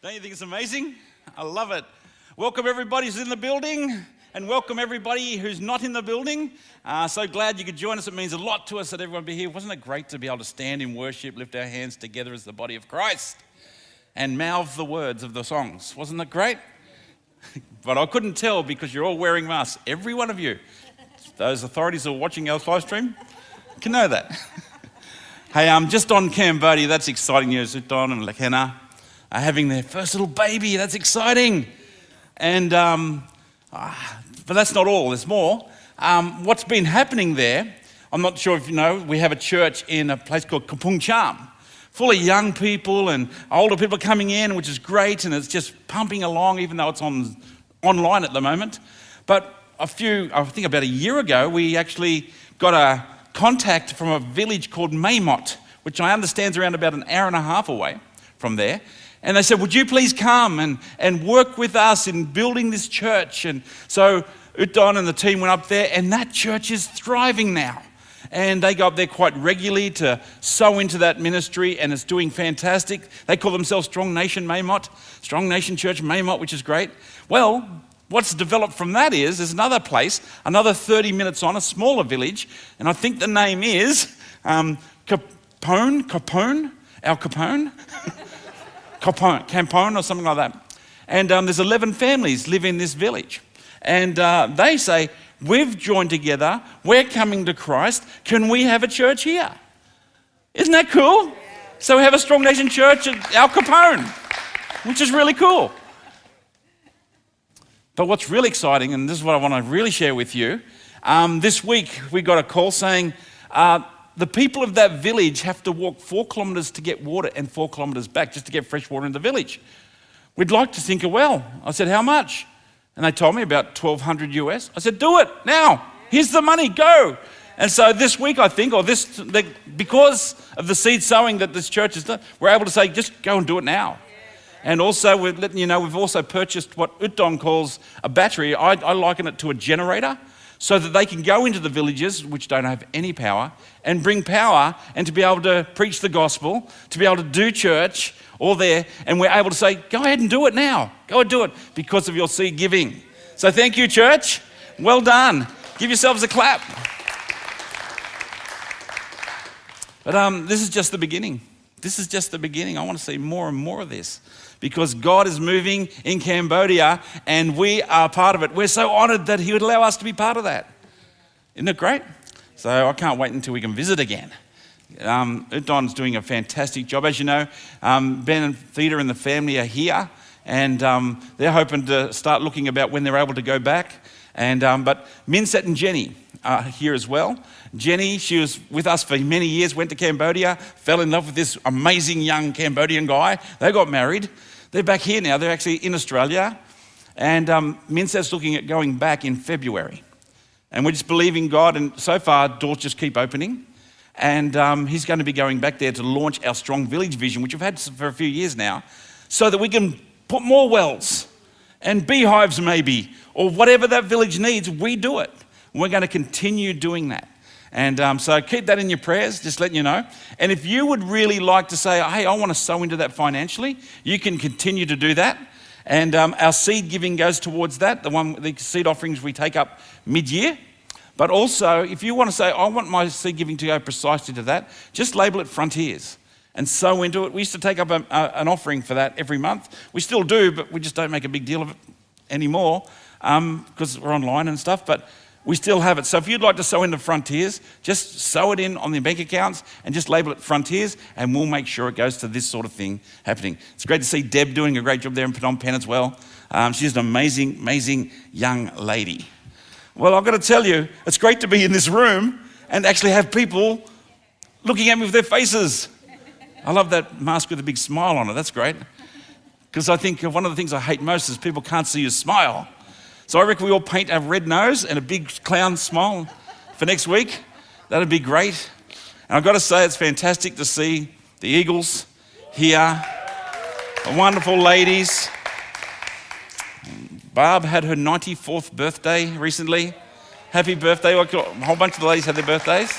Don't you think it's amazing? I love it. Welcome everybody who's in the building and welcome everybody who's not in the building. Uh, so glad you could join us. It means a lot to us that everyone be here. Wasn't it great to be able to stand in worship, lift our hands together as the body of Christ, and mouth the words of the songs? Wasn't that great? but I couldn't tell because you're all wearing masks, every one of you. Those authorities who are watching our live stream can know that. hey, I'm um, just on Cambodia. That's exciting news. Don and Lakena are having their first little baby. That's exciting. And, um, ah, but that's not all, there's more. Um, what's been happening there, I'm not sure if you know, we have a church in a place called Kampong Cham, full of young people and older people coming in, which is great, and it's just pumping along, even though it's on online at the moment. But a few, I think about a year ago, we actually got a contact from a village called Memot, which I understand is around about an hour and a half away from there. And they said, Would you please come and, and work with us in building this church? And so Utdon and the team went up there, and that church is thriving now. And they go up there quite regularly to sow into that ministry, and it's doing fantastic. They call themselves Strong Nation Memot, Strong Nation Church Memot, which is great. Well, what's developed from that is there's another place, another 30 minutes on, a smaller village, and I think the name is um, Capone, Capone, Al Capone. Campone or something like that. And um, there's 11 families live in this village. And uh, they say, We've joined together. We're coming to Christ. Can we have a church here? Isn't that cool? So we have a Strong Nation church at Al Capone, which is really cool. But what's really exciting, and this is what I want to really share with you, um, this week we got a call saying, uh, the people of that village have to walk four kilometres to get water and four kilometres back just to get fresh water in the village. We'd like to sink a well. I said, How much? And they told me about 1200 US. I said, Do it now. Here's the money, go. And so this week, I think, or this, because of the seed sowing that this church has done, we're able to say, just go and do it now. And also, we're letting you know, we've also purchased what Utdon calls a battery. I, I liken it to a generator so that they can go into the villages which don't have any power and bring power and to be able to preach the gospel, to be able to do church all there. And we're able to say, go ahead and do it now. Go and do it because of your seed giving. So thank you, church. Well done. Give yourselves a clap. But um, this is just the beginning. This is just the beginning. I want to see more and more of this because God is moving in Cambodia and we are part of it. We're so honored that He would allow us to be part of that. Isn't it great? So I can't wait until we can visit again. Um, Don's doing a fantastic job. As you know, um, Ben and Theta and the family are here and um, they're hoping to start looking about when they're able to go back. And, um, but Minset and Jenny are here as well. Jenny, she was with us for many years, went to Cambodia, fell in love with this amazing young Cambodian guy. They got married. They're back here now. They're actually in Australia. And um, Minset's looking at going back in February. And we're just believing God. And so far, doors just keep opening. And um, he's going to be going back there to launch our Strong Village vision, which we've had for a few years now, so that we can put more wells and beehives, maybe, or whatever that village needs, we do it. And we're going to continue doing that. And um, so keep that in your prayers, just letting you know. And if you would really like to say, hey, I want to sow into that financially, you can continue to do that. And um, our seed giving goes towards that, the one the seed offerings we take up mid-year. But also, if you want to say, I want my seed giving to go precisely to that, just label it frontiers and sow into it. We used to take up a, a, an offering for that every month. We still do, but we just don't make a big deal of it anymore because um, we're online and stuff. But we still have it. So if you'd like to sow into Frontiers, just sow it in on the bank accounts and just label it Frontiers, and we'll make sure it goes to this sort of thing happening. It's great to see Deb doing a great job there in Phnom Penh as well. Um, she's an amazing, amazing young lady. Well, I've got to tell you, it's great to be in this room and actually have people looking at me with their faces. I love that mask with a big smile on it. That's great. Because I think one of the things I hate most is people can't see you smile. So I reckon we all paint a red nose and a big clown smile for next week. That'd be great. And I've got to say, it's fantastic to see the Eagles here, the wonderful ladies. Barb had her 94th birthday recently. Happy birthday. A whole bunch of the ladies had their birthdays.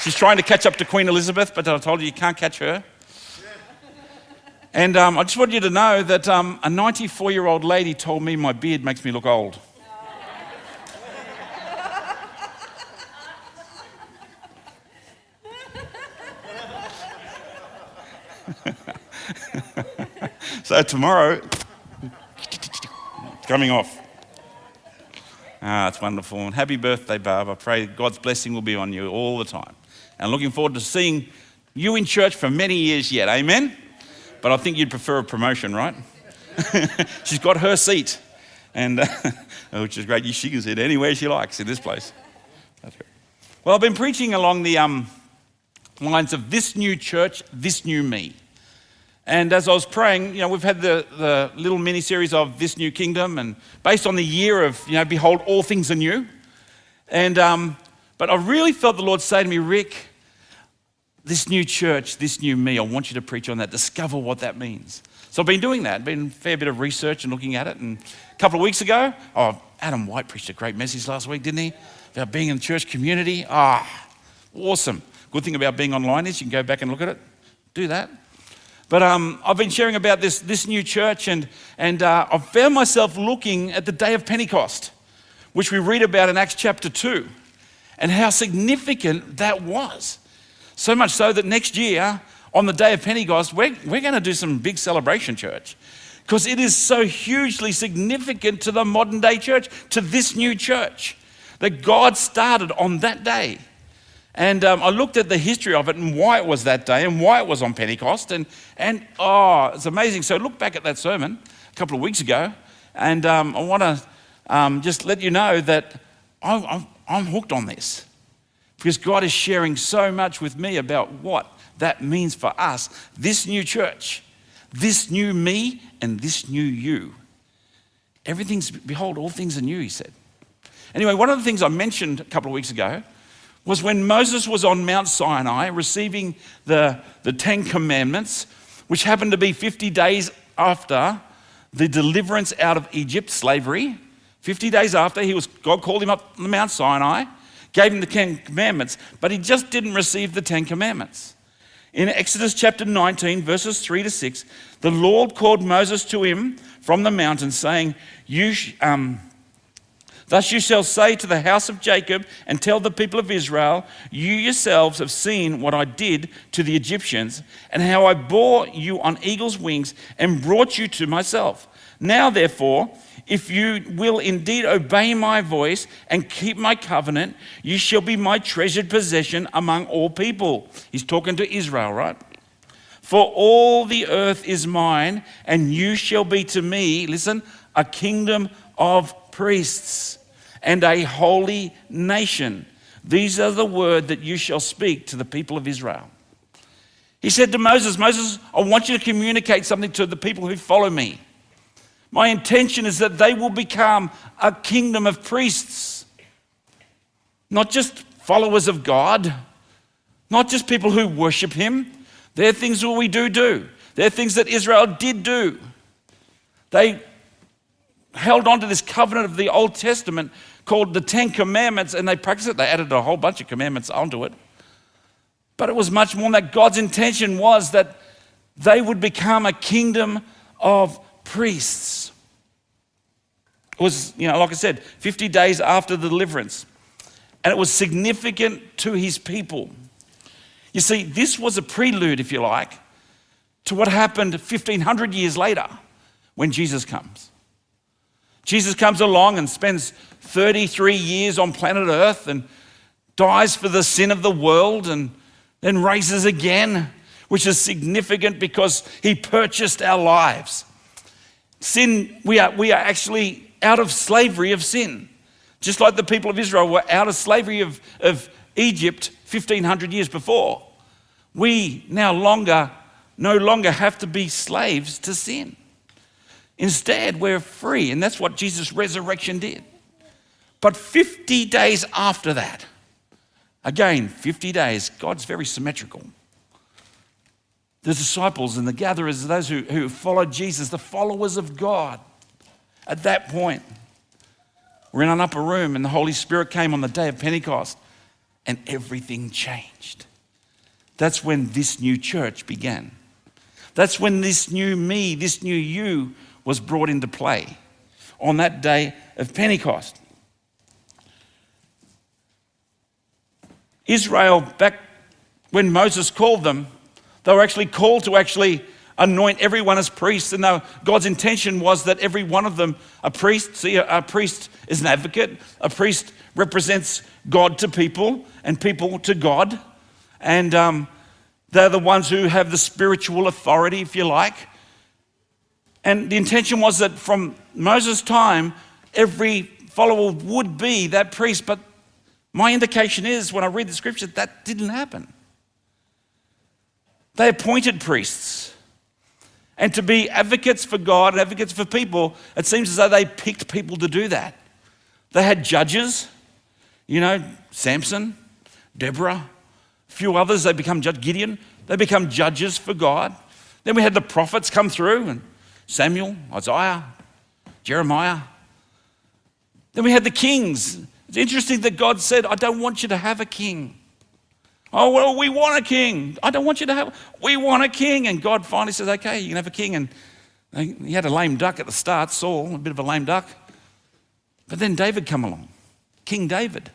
She's trying to catch up to Queen Elizabeth, but I told you you can't catch her. And um, I just want you to know that um, a 94 year old lady told me my beard makes me look old. so tomorrow, coming off. Ah, it's wonderful. And happy birthday, Barb. I pray God's blessing will be on you all the time. And looking forward to seeing you in church for many years yet. Amen? But I think you'd prefer a promotion, right? She's got her seat, and uh, which is great. She can sit anywhere she likes in this place. Well, I've been preaching along the um, lines of this new church, this new me. And as I was praying, you know, we've had the, the little mini series of This New Kingdom, and based on the year of, you know, Behold, all things are new. And, um, but I really felt the Lord say to me, Rick, this new church, this new me, I want you to preach on that, discover what that means. So I've been doing that, been a fair bit of research and looking at it. And a couple of weeks ago, oh, Adam White preached a great message last week, didn't he? About being in the church community. Ah, awesome. Good thing about being online is you can go back and look at it. Do that. But um, I've been sharing about this, this new church, and, and uh, I've found myself looking at the day of Pentecost, which we read about in Acts chapter 2, and how significant that was. So much so that next year, on the day of Pentecost, we're, we're going to do some big celebration, church, because it is so hugely significant to the modern day church, to this new church, that God started on that day. And um, I looked at the history of it and why it was that day and why it was on Pentecost. And, and oh, it's amazing. So look back at that sermon a couple of weeks ago. And um, I want to um, just let you know that I'm, I'm, I'm hooked on this because God is sharing so much with me about what that means for us, this new church, this new me, and this new you. Everything's, behold, all things are new, he said. Anyway, one of the things I mentioned a couple of weeks ago was when Moses was on Mount Sinai receiving the, the Ten Commandments, which happened to be 50 days after the deliverance out of Egypt, slavery. 50 days after, he was, God called him up on the Mount Sinai, gave him the Ten Commandments, but he just didn't receive the Ten Commandments. In Exodus chapter 19, verses 3 to 6, the Lord called Moses to him from the mountain, saying, You, um, Thus you shall say to the house of Jacob and tell the people of Israel, You yourselves have seen what I did to the Egyptians, and how I bore you on eagle's wings and brought you to myself. Now, therefore, if you will indeed obey my voice and keep my covenant, you shall be my treasured possession among all people. He's talking to Israel, right? For all the earth is mine, and you shall be to me, listen, a kingdom of priests and a holy nation. These are the word that you shall speak to the people of Israel. He said to Moses, Moses, I want you to communicate something to the people who follow me. My intention is that they will become a kingdom of priests, not just followers of God, not just people who worship Him. They're things that we do do. They're things that Israel did do. They held on to this covenant of the Old Testament called the Ten Commandments, and they practiced it. They added a whole bunch of commandments onto it. But it was much more than that. God's intention was that they would become a kingdom of priests. It was, you know, like I said, 50 days after the deliverance. And it was significant to his people. You see, this was a prelude, if you like, to what happened 1500 years later when Jesus comes. Jesus comes along and spends 33 years on planet Earth and dies for the sin of the world and then raises again, which is significant because he purchased our lives. Sin, we are, we are actually out of slavery of sin. Just like the people of Israel were out of slavery of, of Egypt 1500 years before. We now longer, no longer have to be slaves to sin. Instead, we're free, and that's what Jesus' resurrection did. But 50 days after that, again, 50 days, God's very symmetrical. The disciples and the gatherers, those who, who followed Jesus, the followers of God, at that point, we're in an upper room, and the Holy Spirit came on the day of Pentecost, and everything changed. That's when this new church began. That's when this new me, this new you, was brought into play on that day of Pentecost. Israel, back when Moses called them, they were actually called to actually anoint everyone as priests. And now God's intention was that every one of them, a priest, see, a, a priest is an advocate, a priest represents God to people and people to God. And um, they're the ones who have the spiritual authority, if you like. And the intention was that from Moses' time, every follower would be that priest. But my indication is, when I read the scripture, that didn't happen. They appointed priests. And to be advocates for God and advocates for people, it seems as though they picked people to do that. They had judges, you know, Samson, Deborah, a few others, they become judge Gideon, they become judges for God. Then we had the prophets come through, and Samuel, Isaiah, Jeremiah. Then we had the kings. It's interesting that God said, I don't want you to have a king. Oh, well, we want a king. I don't want you to have, we want a king. And God finally says, okay, you can have a king. And he had a lame duck at the start, Saul, a bit of a lame duck. But then David come along, King David.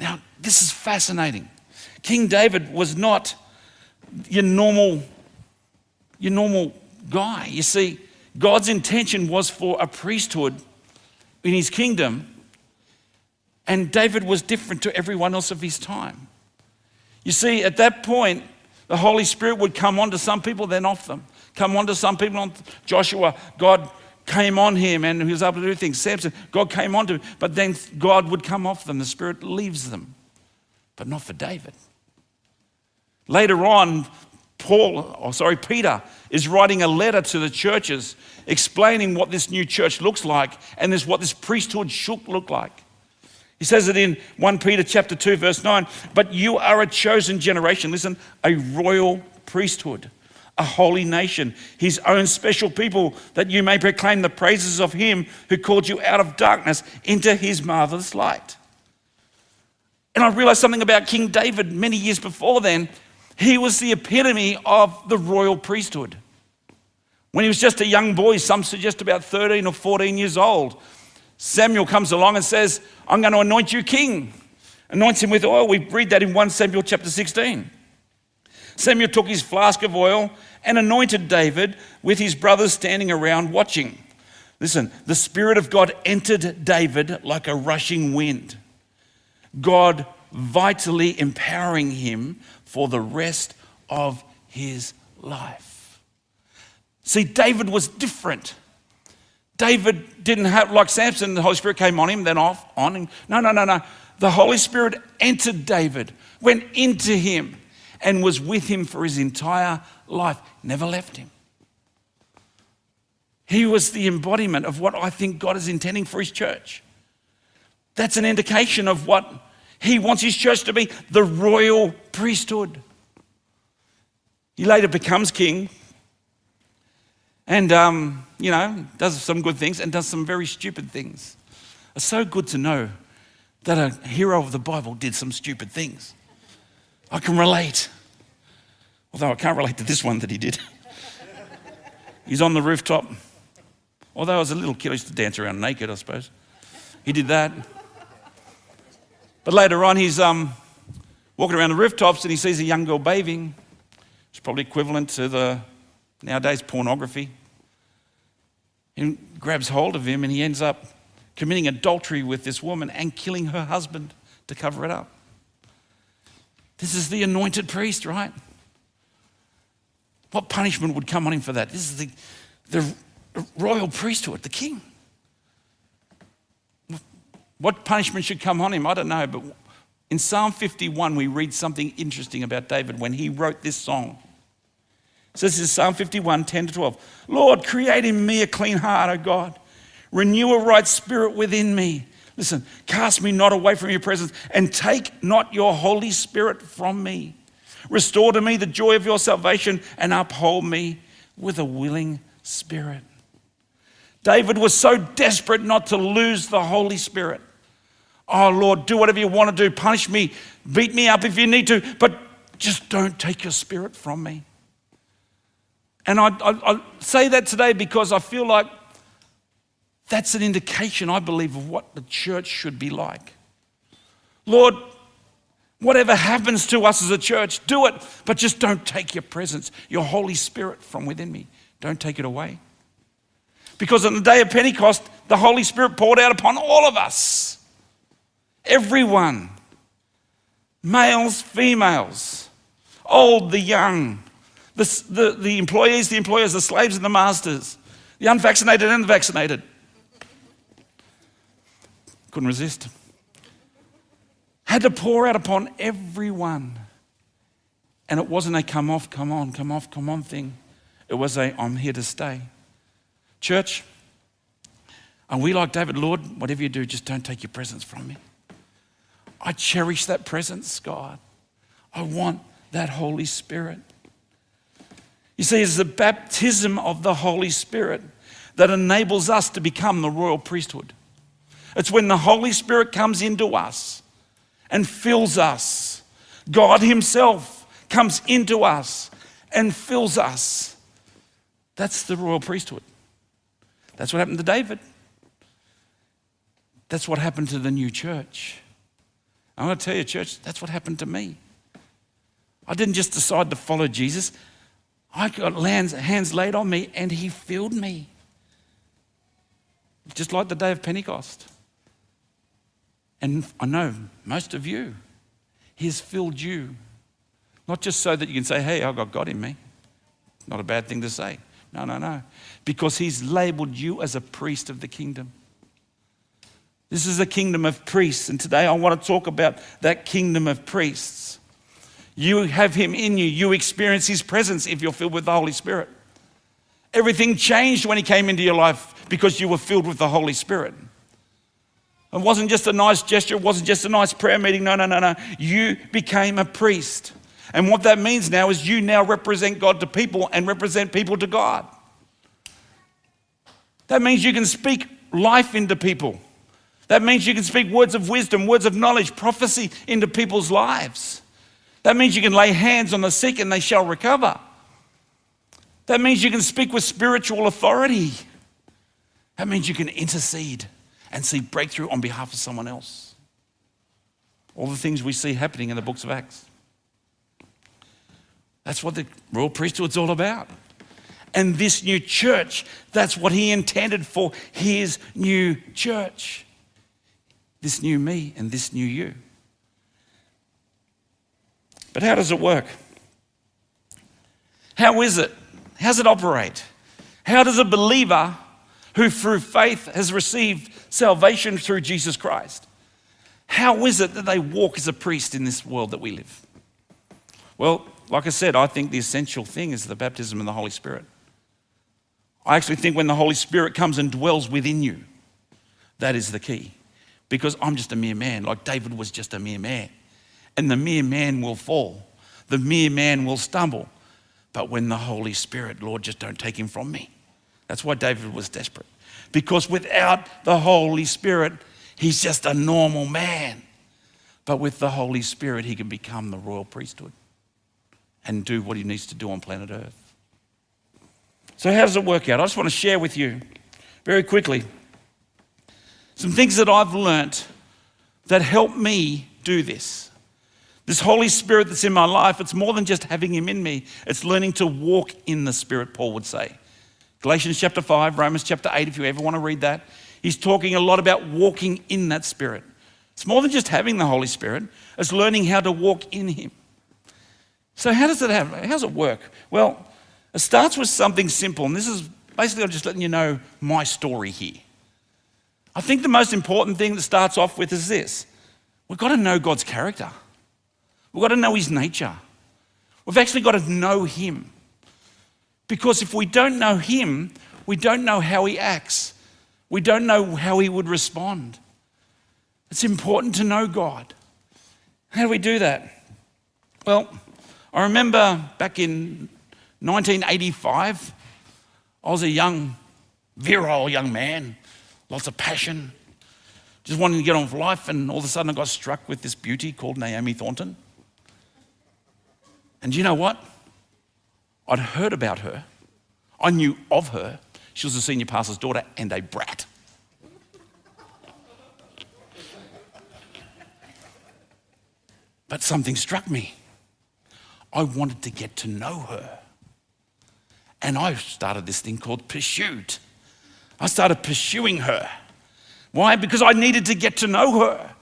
Now, this is fascinating. King David was not your normal, your normal guy. You see, God's intention was for a priesthood in his kingdom, and David was different to everyone else of his time. You see, at that point, the Holy Spirit would come onto some people, then off them. Come onto some people. On Joshua, God came on him and he was able to do things. Samson, God came on to him, but then God would come off them. The Spirit leaves them, but not for David. Later on, Paul, or sorry, Peter is writing a letter to the churches explaining what this new church looks like and this what this priesthood should look like. He says it in 1 Peter chapter 2 verse 9, but you are a chosen generation, listen, a royal priesthood, a holy nation, his own special people that you may proclaim the praises of him who called you out of darkness into his marvelous light. And I realized something about King David many years before then he was the epitome of the royal priesthood. When he was just a young boy, some suggest about 13 or 14 years old, Samuel comes along and says, I'm going to anoint you king. Anoints him with oil. We read that in 1 Samuel chapter 16. Samuel took his flask of oil and anointed David with his brothers standing around watching. Listen, the Spirit of God entered David like a rushing wind. God vitally empowering him for the rest of his life. See, David was different. David didn't have, like Samson, the Holy Spirit came on him, then off, on him. No, no, no, no. The Holy Spirit entered David, went into him, and was with him for his entire life, never left him. He was the embodiment of what I think God is intending for his church. That's an indication of what he wants his church to be the royal priesthood. He later becomes king and, um, you know, does some good things and does some very stupid things. It's so good to know that a hero of the Bible did some stupid things. I can relate. Although I can't relate to this one that he did. He's on the rooftop. Although I was a little kid, I used to dance around naked, I suppose. He did that. But later on, he's um, walking around the rooftops and he sees a young girl bathing. It's probably equivalent to the nowadays pornography. And grabs hold of him and he ends up committing adultery with this woman and killing her husband to cover it up. This is the anointed priest, right? What punishment would come on him for that? This is the, the royal priesthood, the king. What punishment should come on him? I don't know. But in Psalm 51, we read something interesting about David when he wrote this song. So this is Psalm 51, 10 to 12. Lord, create in me a clean heart, O God. Renew a right spirit within me. Listen, cast me not away from your presence and take not your Holy Spirit from me. Restore to me the joy of your salvation and uphold me with a willing spirit. David was so desperate not to lose the Holy Spirit Oh, Lord, do whatever you want to do. Punish me. Beat me up if you need to. But just don't take your spirit from me. And I, I, I say that today because I feel like that's an indication, I believe, of what the church should be like. Lord, whatever happens to us as a church, do it, but just don't take your presence, your Holy Spirit from within me. Don't take it away. Because on the day of Pentecost, the Holy Spirit poured out upon all of us, everyone, males, females, old, the young, the, the, the employees, the employers, the slaves, and the masters, the unvaccinated and the vaccinated. Couldn't resist. Had to pour out upon everyone. And it wasn't a come off, come on, come off, come on thing. It was a I'm here to stay. Church, are we like David, Lord, whatever you do, just don't take your presence from me? I cherish that presence, God. I want that Holy Spirit. You see, it's the baptism of the Holy Spirit that enables us to become the royal priesthood. It's when the Holy Spirit comes into us and fills us. God Himself comes into us and fills us. That's the royal priesthood. That's what happened to David. That's what happened to the new church. I'm going to tell you, church, that's what happened to me. I didn't just decide to follow Jesus. I got hands laid on me and he filled me. Just like the day of Pentecost. And I know most of you, He has filled you. Not just so that you can say, hey, I've got God in me. Not a bad thing to say. No, no, no. Because He's labeled you as a priest of the kingdom. This is a kingdom of priests. And today I want to talk about that kingdom of priests. You have Him in you, you experience His presence if you're filled with the Holy Spirit. Everything changed when He came into your life because you were filled with the Holy Spirit. It wasn't just a nice gesture, it wasn't just a nice prayer meeting. No, no, no, no. You became a priest. And what that means now is you now represent God to people and represent people to God. That means you can speak life into people. That means you can speak words of wisdom, words of knowledge, prophecy into people's lives. That means you can lay hands on the sick and they shall recover. That means you can speak with spiritual authority. That means you can intercede and see breakthrough on behalf of someone else. All the things we see happening in the books of Acts. That's what the royal priesthood's all about. And this new church, that's what he intended for his new church. This new me and this new you. But how does it work? How is it? How does it operate? How does a believer who through faith has received salvation through Jesus Christ. How is it that they walk as a priest in this world that we live? Well, like I said, I think the essential thing is the baptism in the Holy Spirit. I actually think when the Holy Spirit comes and dwells within you, that is the key. Because I'm just a mere man, like David was just a mere man. And the mere man will fall, the mere man will stumble. But when the Holy Spirit, Lord, just don't take him from me. That's why David was desperate. Because without the Holy Spirit, he's just a normal man. But with the Holy Spirit, he can become the royal priesthood and do what he needs to do on planet Earth. So, how does it work out? I just want to share with you very quickly some things that I've learnt that help me do this. This Holy Spirit that's in my life, it's more than just having Him in me, it's learning to walk in the Spirit, Paul would say. Galatians chapter 5, Romans chapter 8, if you ever want to read that. He's talking a lot about walking in that Spirit. It's more than just having the Holy Spirit, it's learning how to walk in Him. So, how does it happen? How does it work? Well, it starts with something simple, and this is basically I'm just letting you know my story here. I think the most important thing that starts off with is this we've got to know God's character, we've got to know His nature, we've actually got to know Him. Because if we don't know Him, we don't know how He acts. We don't know how He would respond. It's important to know God. How do we do that? Well, I remember back in 1985, I was a young, virile young man, lots of passion, just wanting to get on with life, and all of a sudden I got struck with this beauty called Naomi Thornton. And you know what? I'd heard about her, I knew of her. She was a senior pastor's daughter and a brat. But something struck me. I wanted to get to know her. And I started this thing called pursuit. I started pursuing her. Why? Because I needed to get to know her.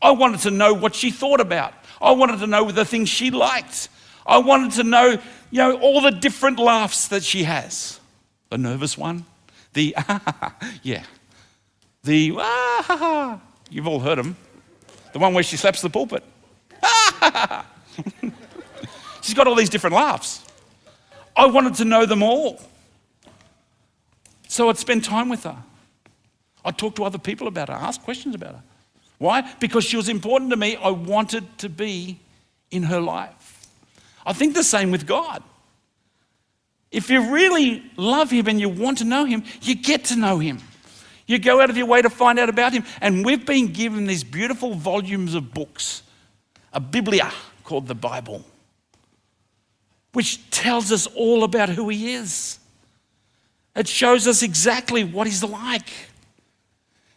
I wanted to know what she thought about. I wanted to know the things she liked. I wanted to know, you know, all the different laughs that she has. The nervous one, the ah yeah, the ah, you've all heard them. The one where she slaps the pulpit. She's got all these different laughs. I wanted to know them all. So I'd spend time with her. I'd talk to other people about her, ask questions about her. Why? Because she was important to me. I wanted to be in her life. I think the same with God. If you really love Him and you want to know Him, you get to know Him. You go out of your way to find out about Him. And we've been given these beautiful volumes of books, a Biblia called the Bible, which tells us all about who He is. It shows us exactly what He's like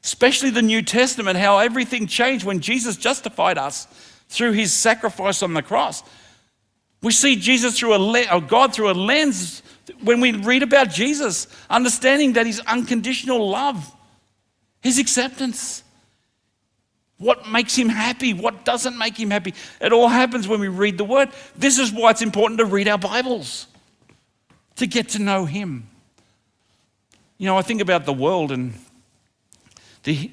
especially the New Testament, how everything changed when Jesus justified us through his sacrifice on the cross. We see Jesus through a or uh, God through a lens when we read about Jesus, understanding that his unconditional love, his acceptance, what makes him happy, what doesn't make him happy. It all happens when we read the word. This is why it's important to read our Bibles, to get to know him. You know, I think about the world and the,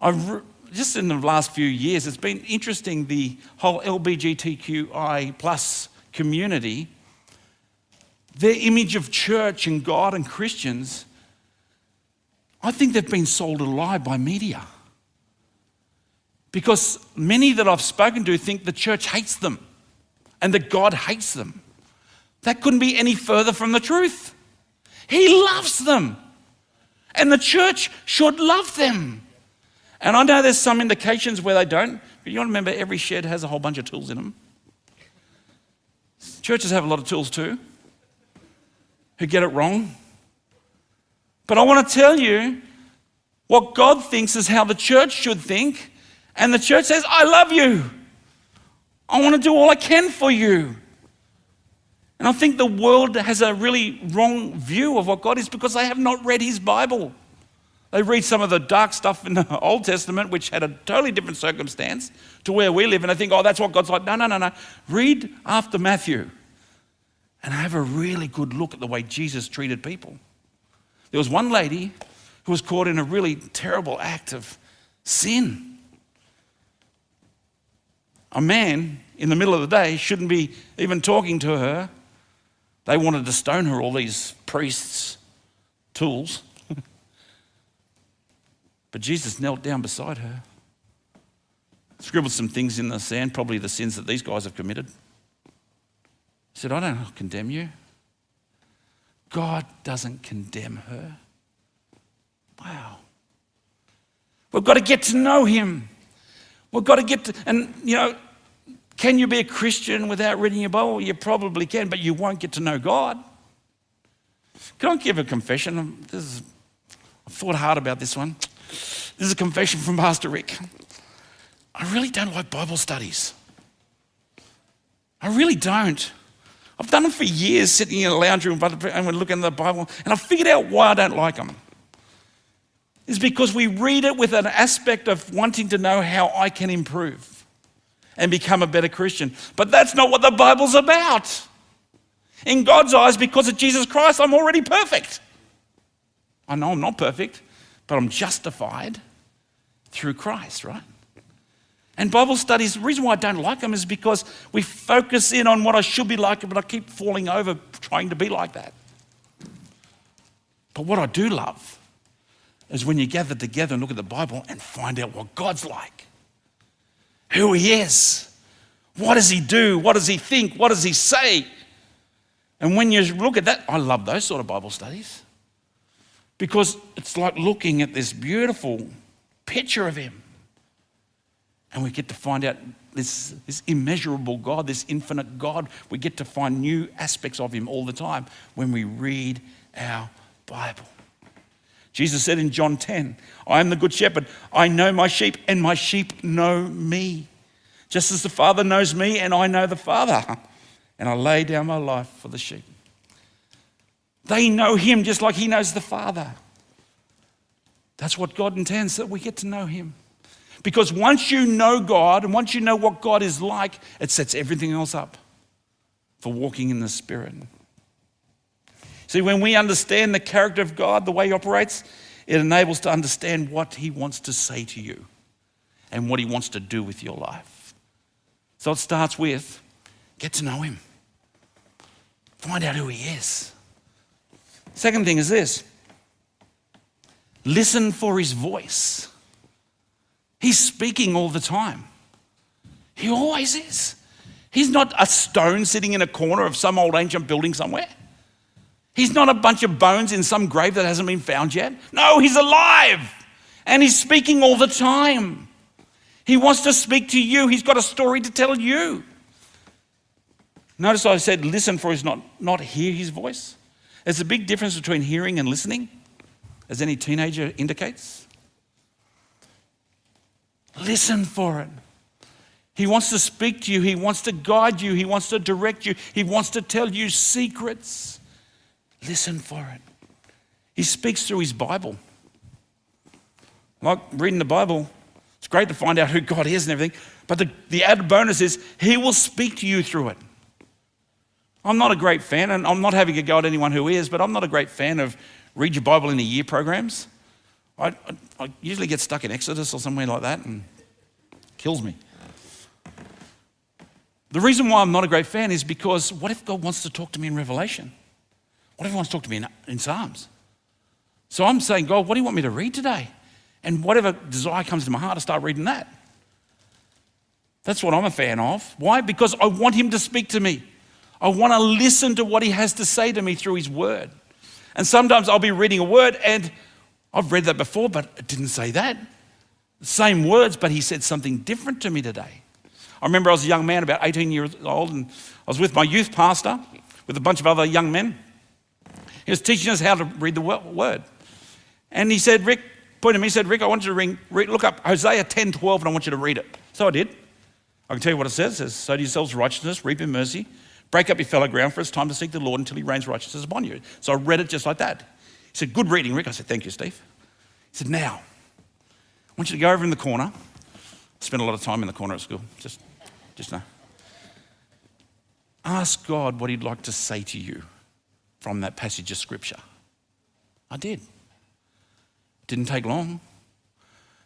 I've, just in the last few years, it's been interesting the whole LBGTQI plus community, their image of church and God and Christians, I think they've been sold a lie by media. Because many that I've spoken to think the church hates them and that God hates them. That couldn't be any further from the truth. He loves them. And the church should love them. And I know there's some indications where they don't, but you want to remember every shed has a whole bunch of tools in them. Churches have a lot of tools too, who get it wrong. But I want to tell you what God thinks is how the church should think. And the church says, I love you. I want to do all I can for you. And I think the world has a really wrong view of what God is because they have not read his Bible. They read some of the dark stuff in the Old Testament, which had a totally different circumstance to where we live, and they think, oh, that's what God's like. No, no, no, no. Read after Matthew and have a really good look at the way Jesus treated people. There was one lady who was caught in a really terrible act of sin. A man in the middle of the day shouldn't be even talking to her they wanted to stone her, all these priests, tools. But Jesus knelt down beside her, scribbled some things in the sand, probably the sins that these guys have committed. He said, I don't condemn you. God doesn't condemn her. Wow. We've got to get to know him. We've got to get to, and you know, can you be a Christian without reading your Bible? You probably can, but you won't get to know God. Can I give a confession? Is, I've thought hard about this one. This is a confession from Pastor Rick. I really don't like Bible studies. I really don't. I've done them for years, sitting in a lounge room and looking at the Bible, and I've figured out why I don't like them. It's because we read it with an aspect of wanting to know how I can improve and become a better Christian. But that's not what the Bible's about. In God's eyes, because of Jesus Christ, I'm already perfect. I know I'm not perfect, but I'm justified through Christ, right? And Bible studies, the reason why I don't like them is because we focus in on what I should be like, but I keep falling over trying to be like that. But what I do love is when you gather together and look at the Bible and find out what God's like who he is. What does he do? What does he think? What does he say? And when you look at that, I love those sort of Bible studies because it's like looking at this beautiful picture of him. And we get to find out this, this immeasurable God, this infinite God. We get to find new aspects of Him all the time when we read our Bible. Jesus said in John 10, I am the good shepherd. I know my sheep, and my sheep know me. Just as the Father knows me, and I know the Father. And I lay down my life for the sheep. They know Him just like He knows the Father. That's what God intends, that we get to know Him. Because once you know God and once you know what God is like, it sets everything else up for walking in the Spirit. See, when we understand the character of God, the way He operates, it enables to understand what He wants to say to you and what He wants to do with your life. So it starts with get to know Him, find out who He is. Second thing is this listen for His voice. He's speaking all the time. He always is. He's not a stone sitting in a corner of some old ancient building somewhere. He's not a bunch of bones in some grave that hasn't been found yet. No, he's alive and he's speaking all the time. He wants to speak to you, he's got a story to tell you. Notice I said listen for his not, not hear his voice. There's a big difference between hearing and listening, as any teenager indicates. Listen for it. He wants to speak to you. He wants to guide you. He wants to direct you. He wants to tell you secrets. Listen for it. He speaks through his Bible. Like reading the Bible, it's great to find out who God is and everything, but the, the added bonus is he will speak to you through it. I'm not a great fan, and I'm not having a go at anyone who is, but I'm not a great fan of read your Bible in a year programs. I, I, I usually get stuck in Exodus or somewhere like that and kills me. The reason why I'm not a great fan is because what if God wants to talk to me in Revelation? What if He wants to talk to me in, in Psalms? So I'm saying, God, what do you want me to read today? And whatever desire comes to my heart, I start reading that. That's what I'm a fan of. Why? Because I want Him to speak to me. I want to listen to what He has to say to me through His Word. And sometimes I'll be reading a word and I've read that before, but it didn't say that. Same words, but he said something different to me today. I remember I was a young man, about 18 years old, and I was with my youth pastor with a bunch of other young men. He was teaching us how to read the word. And he said, Rick, pointed me, he said, Rick, I want you to ring, read, look up Hosea 10 12, and I want you to read it. So I did. I can tell you what it says. It says, Sow to yourselves righteousness, reap in mercy, break up your fallow ground, for it's time to seek the Lord until he rains righteousness upon you. So I read it just like that. He said, Good reading, Rick. I said, Thank you, Steve. He said, Now, I want you to go over in the corner. I spent a lot of time in the corner at school, just, just now. Ask God what He'd like to say to you from that passage of Scripture. I did. Didn't take long.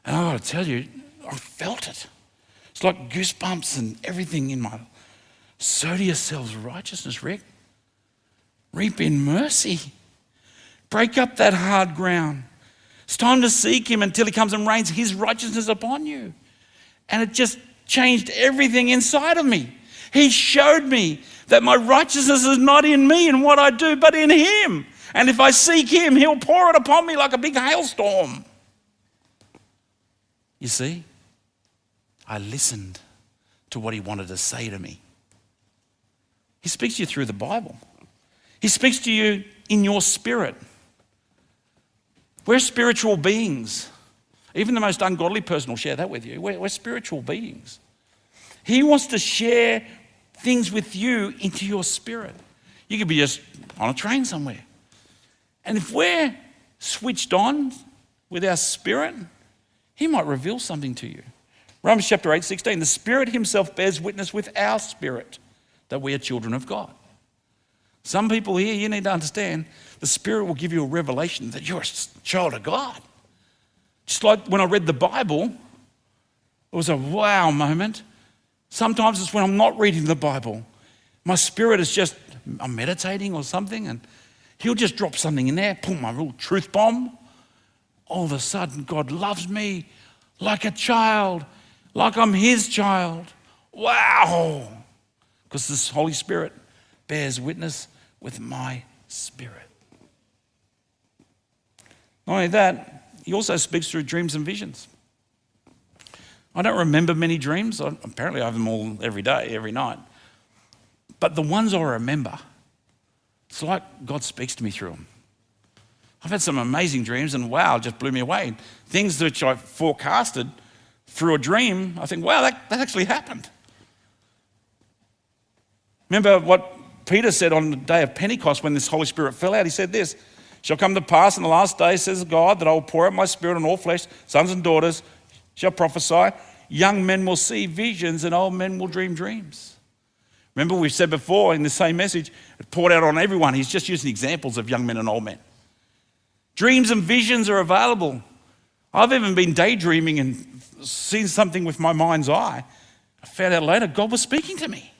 And I gotta tell you, I felt it. It's like goosebumps and everything in my sow to yourselves righteousness, Rick. Reap in mercy. Break up that hard ground. It's time to seek Him until He comes and rains His righteousness upon you. And it just changed everything inside of me. He showed me that my righteousness is not in me and what I do, but in Him. And if I seek Him, He'll pour it upon me like a big hailstorm. You see, I listened to what He wanted to say to me. He speaks to you through the Bible, He speaks to you in your spirit. We're spiritual beings. Even the most ungodly person will share that with you. We're, we're spiritual beings. He wants to share things with you into your spirit. You could be just on a train somewhere. And if we're switched on with our spirit, He might reveal something to you. Romans chapter 8, 16. The Spirit Himself bears witness with our spirit that we are children of God. Some people here, you need to understand, the Spirit will give you a revelation that you're a child of God. Just like when I read the Bible, it was a wow moment. Sometimes it's when I'm not reading the Bible. My spirit is just, I'm meditating or something, and He'll just drop something in there, pull my little truth bomb. All of a sudden, God loves me like a child, like I'm His child. Wow! Because this Holy Spirit bears witness with my spirit. Not only that, he also speaks through dreams and visions. I don't remember many dreams. Apparently, I have them all every day, every night. But the ones I remember, it's like God speaks to me through them. I've had some amazing dreams, and wow, just blew me away. Things which I forecasted through a dream, I think, wow, that, that actually happened. Remember what Peter said on the day of Pentecost when this Holy Spirit fell out? He said this Shall come to pass in the last days, says God, that I will pour out my spirit on all flesh, sons and daughters shall prophesy, young men will see visions, and old men will dream dreams. Remember, we said before in the same message, it poured out on everyone. He's just using examples of young men and old men. Dreams and visions are available. I've even been daydreaming and seen something with my mind's eye. I found out later God was speaking to me,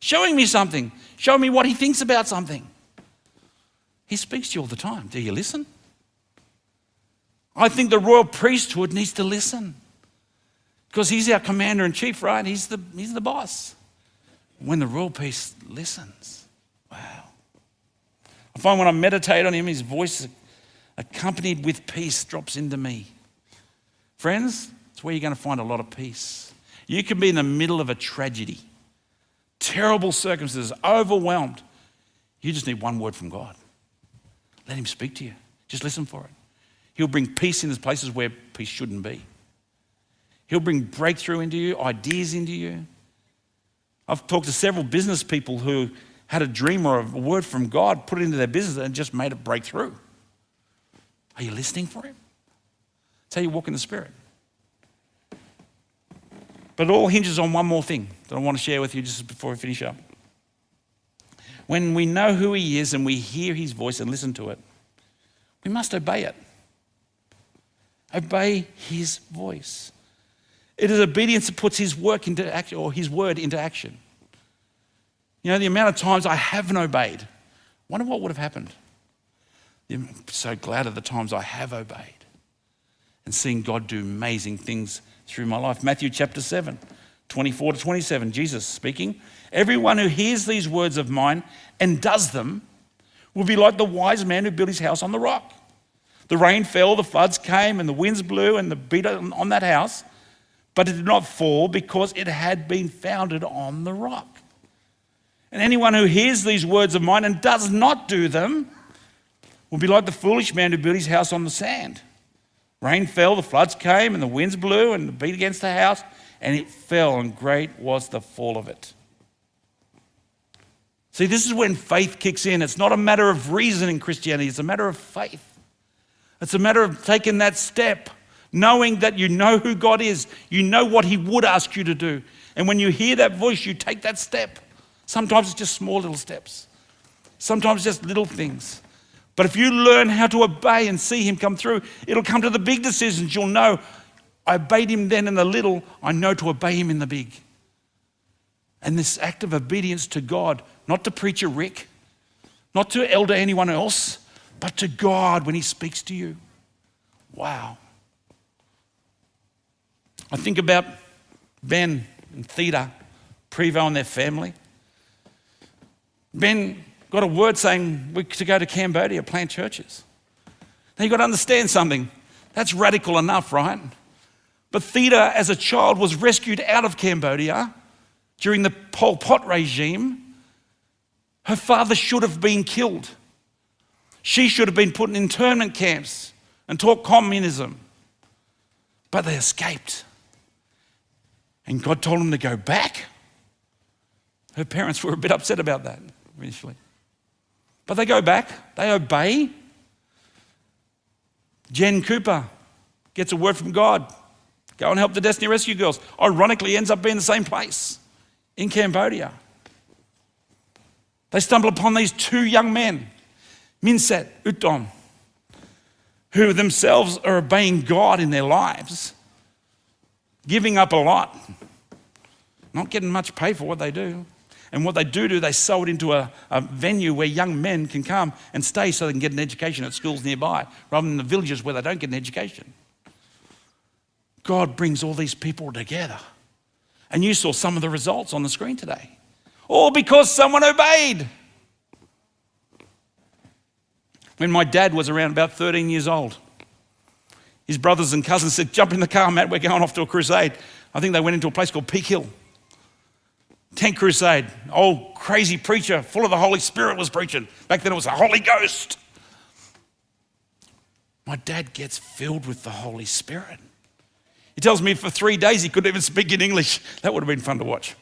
showing me something, showing me what He thinks about something. He speaks to you all the time. Do you listen? I think the royal priesthood needs to listen because he's our commander in chief, right? He's the, he's the boss. When the royal priest listens, wow. I find when I meditate on him, his voice accompanied with peace drops into me. Friends, it's where you're going to find a lot of peace. You can be in the middle of a tragedy, terrible circumstances, overwhelmed. You just need one word from God. Let Him speak to you. Just listen for it. He'll bring peace in those places where peace shouldn't be. He'll bring breakthrough into you, ideas into you. I've talked to several business people who had a dream or a word from God, put it into their business, and just made it break through. Are you listening for Him? That's how you walk in the Spirit. But it all hinges on one more thing that I want to share with you just before we finish up. When we know who He is and we hear His voice and listen to it, we must obey it. Obey His voice. It is obedience that puts His work into action or His word into action. You know, the amount of times I haven't obeyed, wonder what would have happened. I'm so glad of the times I have obeyed and seeing God do amazing things through my life. Matthew chapter 7, 24 to 27, Jesus speaking. Everyone who hears these words of mine and does them will be like the wise man who built his house on the rock. The rain fell, the floods came, and the winds blew and the beat on that house, but it did not fall because it had been founded on the rock. And anyone who hears these words of mine and does not do them will be like the foolish man who built his house on the sand. Rain fell, the floods came, and the winds blew and beat against the house, and it fell, and great was the fall of it. See, this is when faith kicks in. It's not a matter of reason in Christianity, it's a matter of faith. It's a matter of taking that step, knowing that you know who God is, you know what He would ask you to do. And when you hear that voice, you take that step. Sometimes it's just small little steps, sometimes just little things. But if you learn how to obey and see Him come through, it'll come to the big decisions. You'll know, I obeyed Him then in the little, I know to obey Him in the big. And this act of obedience to God, not to preacher Rick, not to elder anyone else, but to God when He speaks to you. Wow. I think about Ben and Theta, Prevo and their family. Ben got a word saying we're to go to Cambodia, plant churches. Now you've got to understand something. That's radical enough, right? But Theta, as a child, was rescued out of Cambodia during the Pol Pot regime. Her father should have been killed. She should have been put in internment camps and taught communism. But they escaped. And God told them to go back. Her parents were a bit upset about that initially. But they go back, they obey. Jen Cooper gets a word from God. Go and help the Destiny Rescue Girls. Ironically, ends up being the same place in Cambodia. They stumble upon these two young men, Minset, Utom, who themselves are obeying God in their lives, giving up a lot, not getting much pay for what they do. And what they do do, they sow it into a, a, venue where young men can come and stay so they can get an education at schools nearby, rather than the villages where they don't get an education. God brings all these people together. And you saw some of the results on the screen today. All because someone obeyed. When my dad was around about 13 years old, his brothers and cousins said, Jump in the car, Matt, we're going off to a crusade. I think they went into a place called Peak Hill. Tent crusade. Old crazy preacher, full of the Holy Spirit, was preaching. Back then it was the Holy Ghost. My dad gets filled with the Holy Spirit. He tells me for three days he couldn't even speak in English. That would have been fun to watch.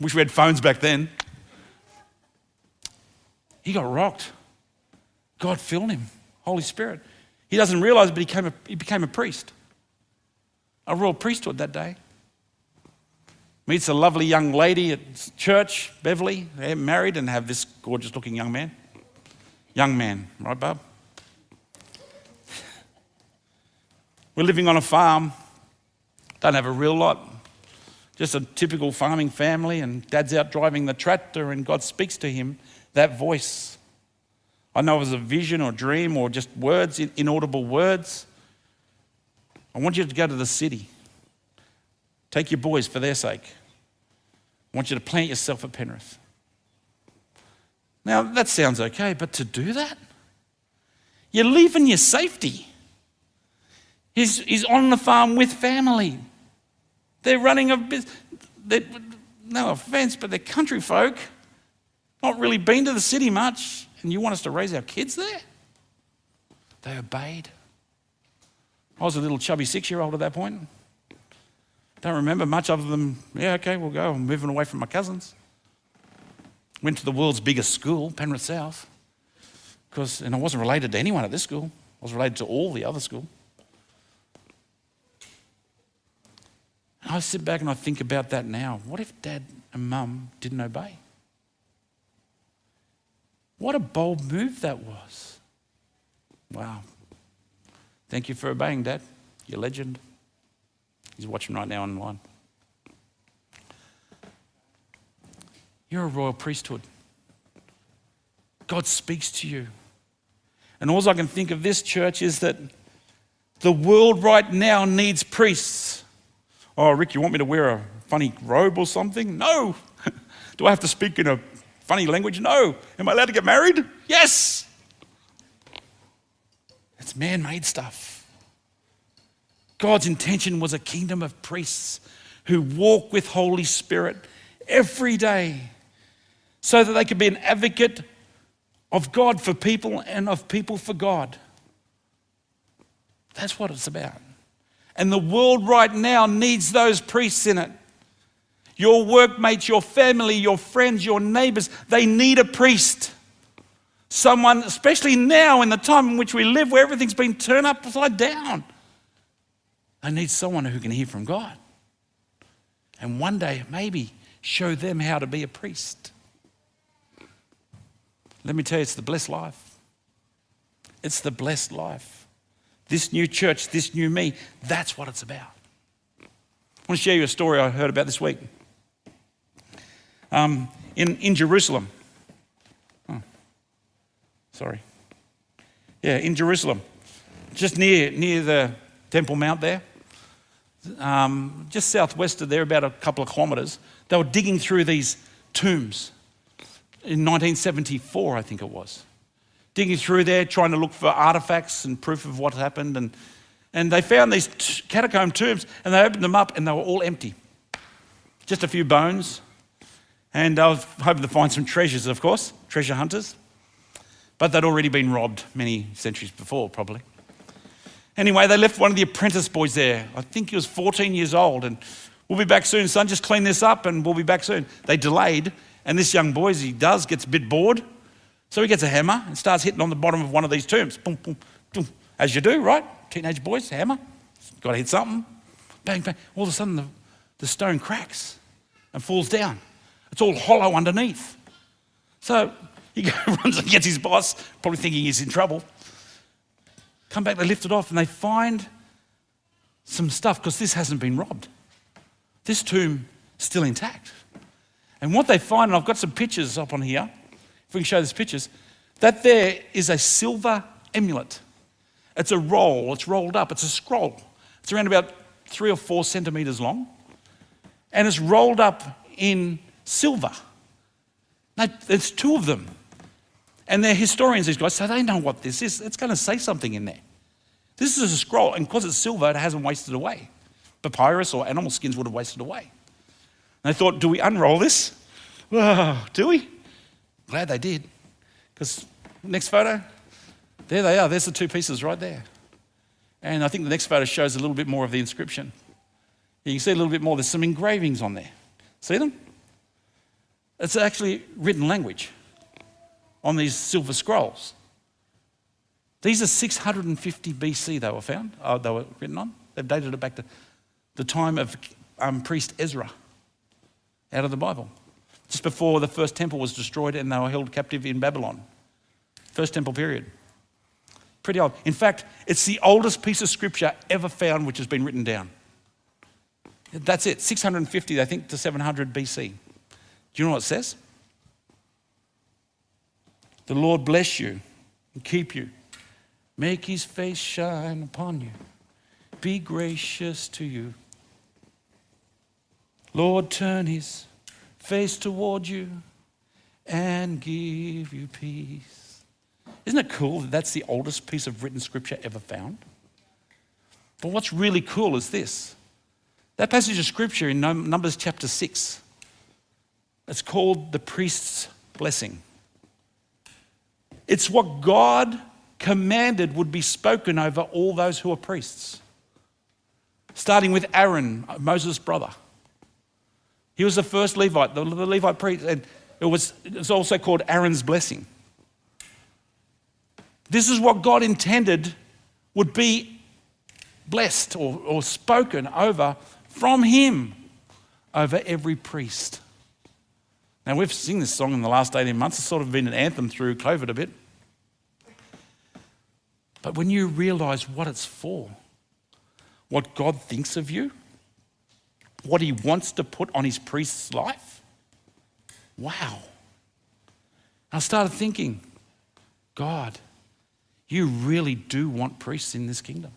Wish we had phones back then. He got rocked. God filled him, Holy Spirit. He doesn't realize, but he became a, he became a priest, a royal priesthood that day. Meets a lovely young lady at church, Beverly. They're married and have this gorgeous looking young man. Young man, right, Bub? We're living on a farm, don't have a real lot, just a typical farming family, and dad's out driving the tractor, and God speaks to him that voice. I know it was a vision or dream or just words, inaudible words. I want you to go to the city. Take your boys for their sake. I want you to plant yourself at Penrith. Now, that sounds okay, but to do that, you're leaving your safety. He's, he's on the farm with family. They're running a business. No offense, but they're country folk. Not really been to the city much. And you want us to raise our kids there? They obeyed. I was a little chubby six year old at that point. Don't remember much other than, yeah, okay, we'll go. I'm moving away from my cousins. Went to the world's biggest school, Penrith South, because, and I wasn't related to anyone at this school. I was related to all the other school. I sit back and I think about that now. What if dad and mum didn't obey? What a bold move that was. Wow. Thank you for obeying, Dad. You're legend. He's watching right now online. You're a royal priesthood. God speaks to you. And all I can think of this church is that the world right now needs priests. Oh, Rick, you want me to wear a funny robe or something? No. Do I have to speak in a funny language? No. Am I allowed to get married? Yes. It's man made stuff. God's intention was a kingdom of priests who walk with Holy Spirit every day so that they could be an advocate of God for people and of people for God. That's what it's about. And the world right now needs those priests in it. Your workmates, your family, your friends, your neighbors, they need a priest. Someone, especially now in the time in which we live where everything's been turned upside down. They need someone who can hear from God. And one day, maybe, show them how to be a priest. Let me tell you, it's the blessed life. It's the blessed life this new church, this new me, that's what it's about. I want to share you a story I heard about this week. Um, in, in Jerusalem. Oh, sorry. Yeah, in Jerusalem, just near, near the Temple Mount there, um, just southwest of there, about a couple of kilometres, they were digging through these tombs in 1974, I think it was digging through there, trying to look for artifacts and proof of what happened. And, and they found these t- catacomb tombs and they opened them up and they were all empty. Just a few bones. And I was hoping to find some treasures, of course, treasure hunters. But they'd already been robbed many centuries before, probably. Anyway, they left one of the apprentice boys there. I think he was 14 years old. And we'll be back soon, son. Just clean this up and we'll be back soon. They delayed. And this young boy, as he does, gets a bit bored. So he gets a hammer and starts hitting on the bottom of one of these tombs. Boom, boom, boom. As you do, right? Teenage boys, hammer. Got to hit something. Bang, bang. All of a sudden, the, the stone cracks and falls down. It's all hollow underneath. So he runs and gets his boss, probably thinking he's in trouble. Come back, they lift it off, and they find some stuff because this hasn't been robbed. This tomb still intact. And what they find, and I've got some pictures up on here, if we can show these pictures, that there is a silver amulet. It's a roll, it's rolled up, it's a scroll. It's around about three or four centimeters long, and it's rolled up in silver. Now, there's two of them. And they're historians, these guys, so they know what this is. It's going to say something in there. This is a scroll, and because it's silver, it hasn't wasted away. Papyrus or animal skins would have wasted away. And they thought, do we unroll this? Do we? Glad they did. Because next photo, there they are. There's the two pieces right there. And I think the next photo shows a little bit more of the inscription. You can see a little bit more. There's some engravings on there. See them? It's actually written language on these silver scrolls. These are 650 BC they were found, uh, they were written on. They've dated it back to the time of um, priest Ezra out of the Bible, just before the first temple was destroyed and they were held captive in Babylon. First temple period. Pretty old. In fact, it's the oldest piece of scripture ever found which has been written down. That's it, 650, I think, to 700 BC. Do you know what it says? The Lord bless you and keep you, make his face shine upon you, be gracious to you. Lord, turn his face toward you and give you peace. Isn't it cool that that's the oldest piece of written scripture ever found? But what's really cool is this that passage of scripture in Numbers chapter 6, it's called the priest's blessing. It's what God commanded would be spoken over all those who are priests, starting with Aaron, Moses' brother. He was the first Levite, the, Levite priest, and it was also called Aaron's blessing. This is what God intended would be blessed or, or spoken over from Him over every priest. Now, we've sung this song in the last 18 months. It's sort of been an anthem through COVID a bit. But when you realize what it's for, what God thinks of you, what He wants to put on His priest's life, wow. I started thinking, God, you really do want priests in this kingdom.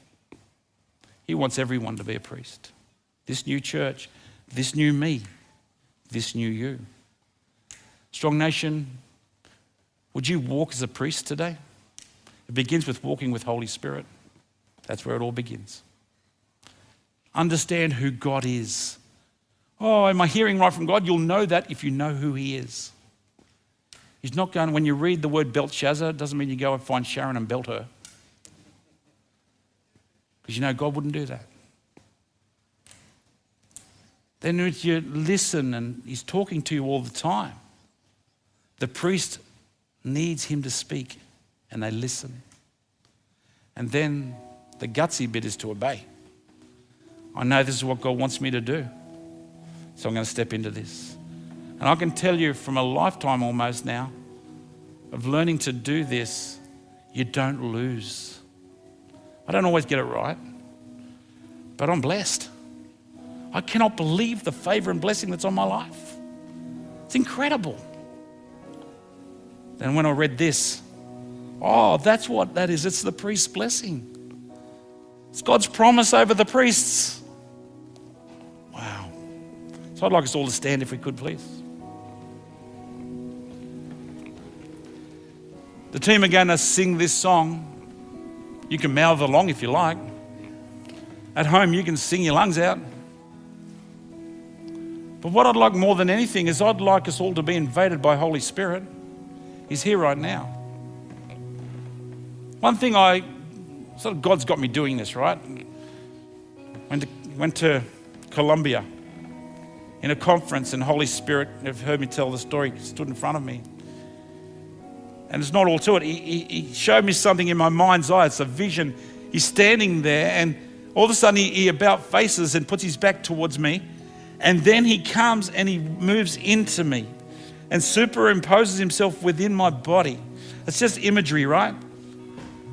He wants everyone to be a priest this new church, this new me, this new you. Strong Nation, would you walk as a priest today? It begins with walking with Holy Spirit. That's where it all begins. Understand who God is. Oh, am I hearing right from God? You'll know that if you know who He is. He's not going, when you read the word Belshazzar, it doesn't mean you go and find Sharon and belt her. Because you know God wouldn't do that. Then if you listen and he's talking to you all the time, the priest needs him to speak and they listen. And then the gutsy bit is to obey. I know this is what God wants me to do. So I'm going to step into this. And I can tell you from a lifetime almost now of learning to do this, you don't lose. I don't always get it right, but I'm blessed. I cannot believe the favor and blessing that's on my life. It's incredible. Then when I read this, oh, that's what that is. It's the priest's blessing. It's God's promise over the priests. Wow. So I'd like us all to stand if we could, please. The team are going to sing this song. You can mouth along if you like. At home, you can sing your lungs out. But what I'd like more than anything is I'd like us all to be invaded by Holy Spirit. He's here right now. One thing I, sort of God's got me doing this, right? Went to, went to Colombia in a conference, and Holy Spirit, you've heard me tell the story, stood in front of me. And it's not all to it. He, he, he, showed me something in my mind's eye. It's a vision. He's standing there, and all of a sudden, he, he about faces and puts his back towards me and then he comes and he moves into me and superimposes himself within my body. It's just imagery, right?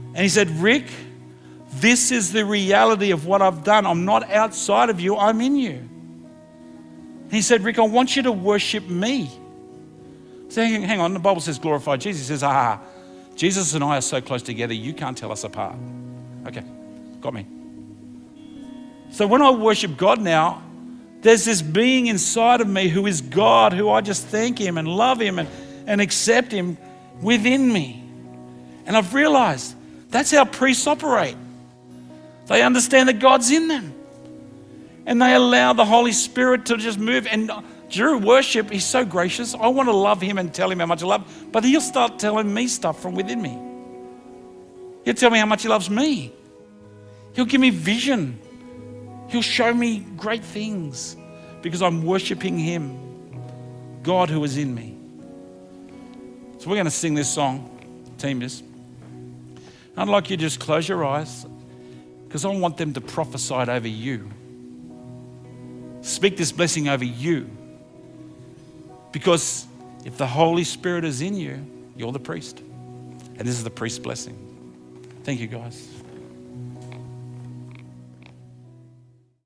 And he said, Rick, this is the reality of what I've done. I'm not outside of you, I'm in you. He said, Rick, I want you to worship me. So hang on, the Bible says glorify Jesus. He says, ah, Jesus and I are so close together, you can't tell us apart. Okay, got me. So when I worship God now, there's this being inside of me who is God, who I just thank Him and love Him and, and accept Him within me. And I've realized that's how priests operate. They understand that God's in them. And they allow the Holy Spirit to just move. And during worship, He's so gracious. I want to love Him and tell Him how much I love, but He'll start telling me stuff from within me. He'll tell me how much He loves me. He'll give me vision. He'll show me great things because I'm worshiping Him, God who is in me. So we're going to sing this song, team is. I'd like you to just close your eyes because I want them to prophesy over you. Speak this blessing over you. Because if the Holy Spirit is in you, you're the priest. And this is the priest's blessing. Thank you, guys.